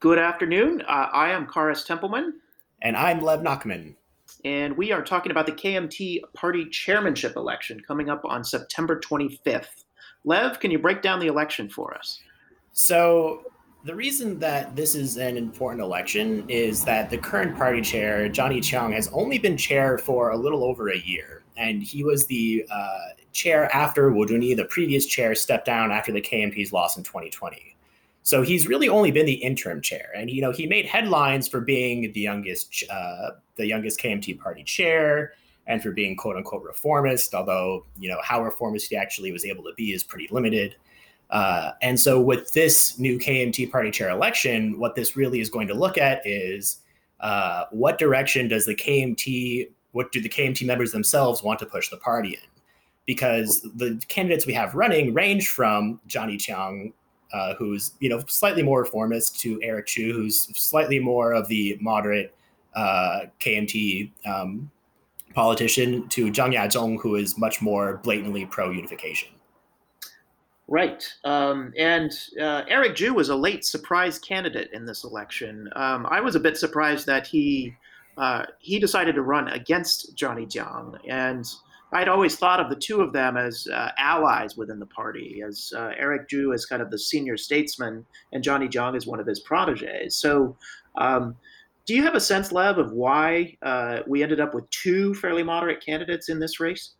Good afternoon. Uh, I am Kharis Templeman. And I'm Lev Nachman. And we are talking about the KMT party chairmanship election coming up on September 25th. Lev, can you break down the election for us? So, the reason that this is an important election is that the current party chair, Johnny Chiang, has only been chair for a little over a year. And he was the uh, chair after Wu Den-yih, the previous chair, stepped down after the KMT's loss in 2020. So he's really only been the interim chair, and you know he made headlines for being the youngest, uh, the youngest KMT party chair, and for being quote unquote reformist. Although you know how reformist he actually was able to be is pretty limited. Uh, and so with this new KMT party chair election, what this really is going to look at is uh, what direction does the KMT, what do the KMT members themselves want to push the party in? Because the candidates we have running range from Johnny Chiang uh, who's you know slightly more reformist, to Eric Chu, who's slightly more of the moderate uh, KMT um, politician, to Zhang Yazhong, who is much more blatantly pro unification. Right, um, and uh, Eric Chu was a late surprise candidate in this election. Um, I was a bit surprised that he uh, he decided to run against Johnny Chiang, and I'd always thought of the two of them as uh, allies within the party, as uh, Eric Chu is kind of the senior statesman and Johnny Chiang is one of his proteges. So, um, do you have a sense, Lev, of why uh, we ended up with two fairly moderate candidates in this race?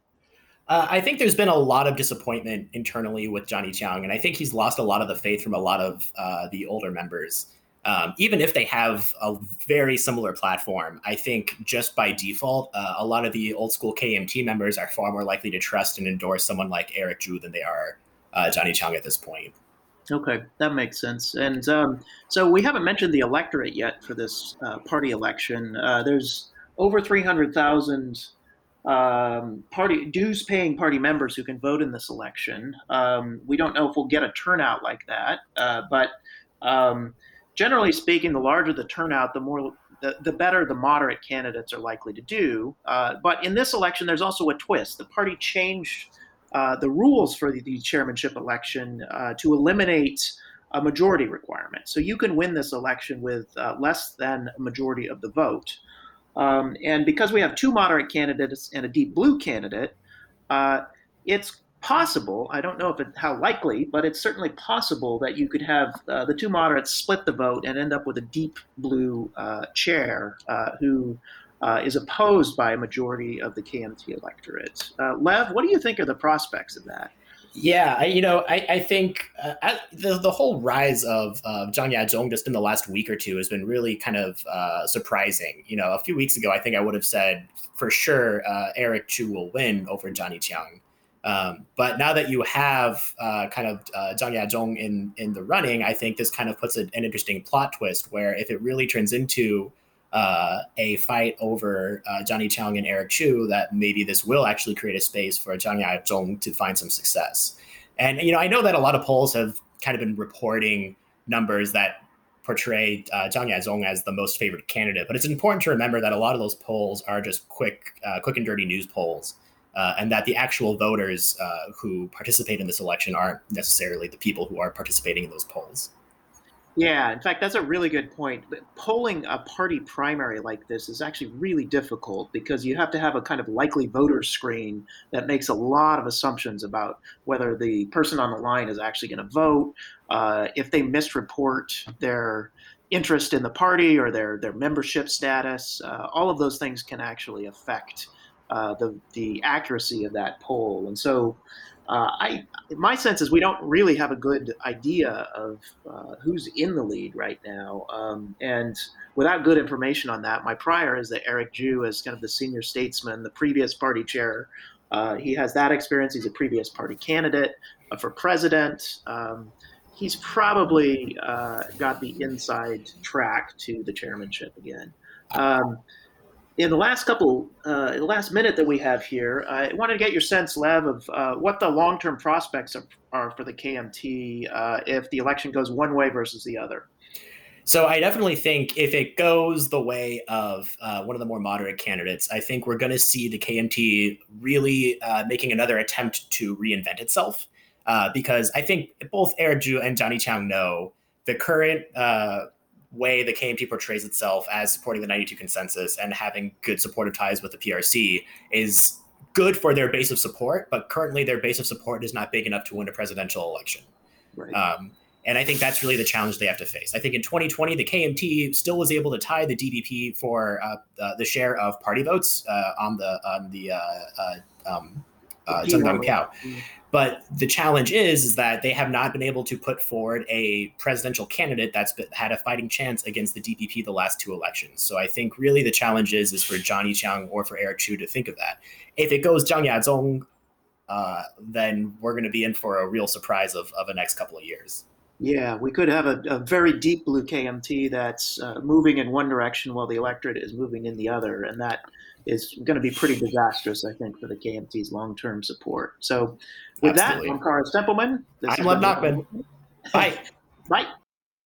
Uh, I think there's been a lot of disappointment internally with Johnny Chiang, and I think he's lost a lot of the faith from a lot of uh, the older members um, even if they have a very similar platform, I think just by default, uh, a lot of the old school KMT members are far more likely to trust and endorse someone like Eric Chu than they are uh, Johnny Chiang at this point. Okay, that makes sense. And um, so we haven't mentioned the electorate yet for this uh, party election. Uh, there's over 300,000 um, party dues paying party members who can vote in this election. Um, we don't know if we'll get a turnout like that, uh, but um, generally speaking, the larger the turnout, the more the, the better the moderate candidates are likely to do. Uh, but in this election, there's also a twist. The party changed uh, the rules for the, the chairmanship election uh, to eliminate a majority requirement. So you can win this election with uh, less than a majority of the vote. Um, and because we have two moderate candidates and a deep blue candidate, uh, it's possible. I don't know if it, how likely, but it's certainly possible that you could have uh, the two moderates split the vote and end up with a deep blue uh, chair uh, who uh, is opposed by a majority of the KMT electorate. Uh, Lev, what do you think are the prospects of that? Yeah, I, you know, I, I think uh, the the whole rise of uh, Zhang Yazhong just in the last week or two has been really kind of uh, surprising. You know, a few weeks ago, I think I would have said for sure Eric Chu will win over Johnny Chiang. Um, but now that you have uh, kind of uh, Zhang Yazhong in in the running, I think this kind of puts a, an interesting plot twist where if it really turns into uh, a fight over uh, Johnny Chiang and Eric Chu, that maybe this will actually create a space for Zhang Yazhong to find some success. And you know, I know that a lot of polls have kind of been reporting numbers that portray uh, Zhang Yazhong as the most favored candidate, but it's important to remember that a lot of those polls are just quick, uh, quick and dirty news polls uh, and that the actual voters uh, who participate in this election aren't necessarily the people who are participating in those polls. Yeah, in fact, that's a really good point. Polling a party primary like this is actually really difficult because you have to have a kind of likely voter screen that makes a lot of assumptions about whether the person on the line is actually going to vote, uh, if they misreport their interest in the party or their their membership status. Uh, all of those things can actually affect uh, the the accuracy of that poll. And so, uh, I my sense is we don't really have a good idea of uh, who's in the lead right now. Um, and without good information on that, my prior is that Eric Chu is kind of the senior statesman, the previous party chair. Uh, he has that experience. He's a previous party candidate for president. Um, he's probably uh, got the inside track to the chairmanship again. Um, in the last couple, uh, the last minute that we have here, I wanted to get your sense, Lev, of uh, what the long-term prospects are, are for the KMT uh, if the election goes one way versus the other. So I definitely think if it goes the way of uh, one of the more moderate candidates, I think we're going to see the KMT really uh, making another attempt to reinvent itself. Uh, because I think both Eric Chu and Johnny Chiang know the current way the KMT portrays itself as supporting the 92 consensus and having good supportive ties with the PRC is good for their base of support, but currently their base of support is not big enough to win a presidential election. Right. Um, and I think that's really the challenge they have to face. I think in 2020, the KMT still was able to tie the DPP for uh, uh, the share of party votes uh, on the on the uh, uh, um, uh, but the challenge is, is that they have not been able to put forward a presidential candidate that's been, had a fighting chance against the DPP the last two elections. So I think really the challenge is, is for Johnny Chiang or for Eric Chu to think of that. If it goes Zhang Yazhong, uh, then we're going to be in for a real surprise of, of the next couple of years. Yeah, we could have a, a very deep blue KMT that's uh, moving in one direction while the electorate is moving in the other, and that is going to be pretty disastrous, I think, for the KMT's long-term support. So, with Absolutely. that, I'm Kharis Templeman. I'm Lev Nachman. Bye. Bye.